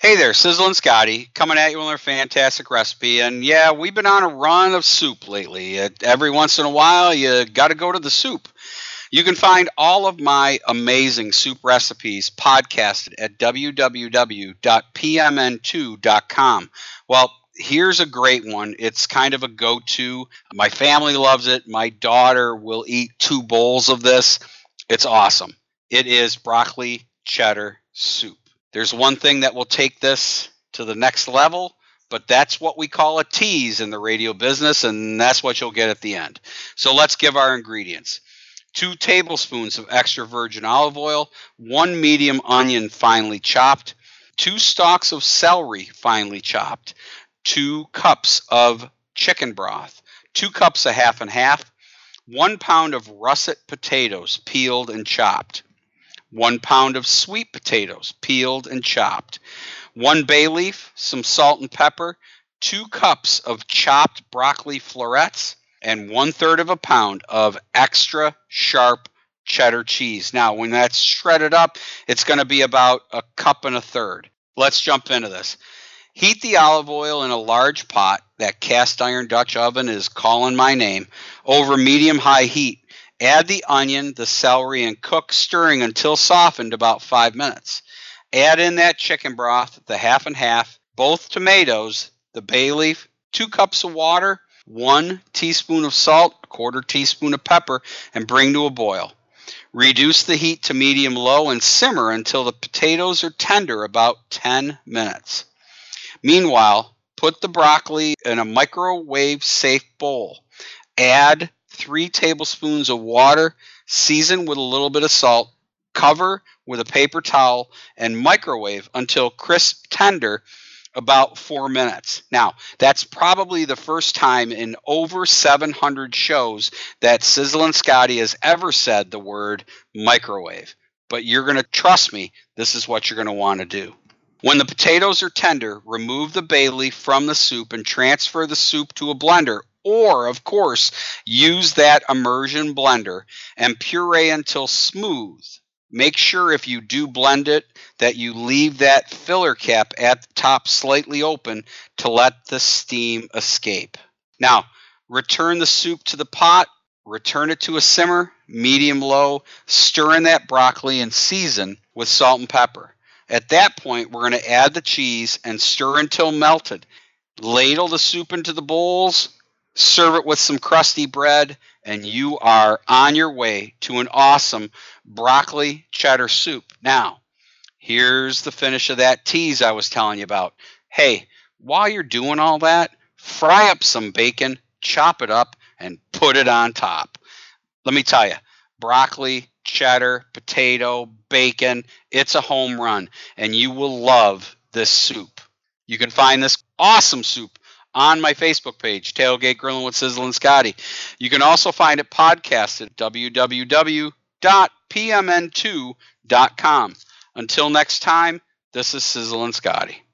Hey there, Sizzlin Scotty, coming at you with another fantastic recipe. And yeah, we've been on a run of soup lately. Uh, every once in a while, you got to go to the soup. You can find all of my amazing soup recipes podcasted at www.pmn2.com. Well, here's a great one. It's kind of a go to. My family loves it. My daughter will eat two bowls of this. It's awesome. It is broccoli cheddar soup. There's one thing that will take this to the next level, but that's what we call a tease in the radio business, and that's what you'll get at the end. So let's give our ingredients two tablespoons of extra virgin olive oil, one medium onion finely chopped, two stalks of celery finely chopped, two cups of chicken broth, two cups of half and half, one pound of russet potatoes peeled and chopped, one pound of sweet potatoes, peeled and chopped, one bay leaf, some salt and pepper, two cups of chopped broccoli florets, and one third of a pound of extra sharp cheddar cheese. Now, when that's shredded up, it's going to be about a cup and a third. Let's jump into this. Heat the olive oil in a large pot. That cast iron Dutch oven is calling my name over medium high heat. Add the onion, the celery, and cook, stirring until softened about five minutes. Add in that chicken broth, the half and half, both tomatoes, the bay leaf, two cups of water, one teaspoon of salt, a quarter teaspoon of pepper, and bring to a boil. Reduce the heat to medium low and simmer until the potatoes are tender about 10 minutes. Meanwhile, put the broccoli in a microwave safe bowl. Add three tablespoons of water, season with a little bit of salt, cover with a paper towel, and microwave until crisp tender about four minutes. Now, that's probably the first time in over 700 shows that Sizzlin Scotty has ever said the word microwave. But you're going to trust me, this is what you're going to want to do. When the potatoes are tender, remove the bay leaf from the soup and transfer the soup to a blender or, of course, use that immersion blender and puree until smooth. Make sure if you do blend it that you leave that filler cap at the top slightly open to let the steam escape. Now, return the soup to the pot, return it to a simmer, medium low, stir in that broccoli and season with salt and pepper. At that point, we're going to add the cheese and stir until melted. Ladle the soup into the bowls, serve it with some crusty bread, and you are on your way to an awesome broccoli cheddar soup. Now, here's the finish of that tease I was telling you about. Hey, while you're doing all that, fry up some bacon, chop it up, and put it on top. Let me tell you, broccoli, cheddar, potato, bacon, it's a home run, and you will love this soup. You can find this awesome soup on my Facebook page, Tailgate Grilling with Sizzlin Scotty. You can also find it podcasted at www.pmn2.com. Until next time, this is Sizzlin Scotty.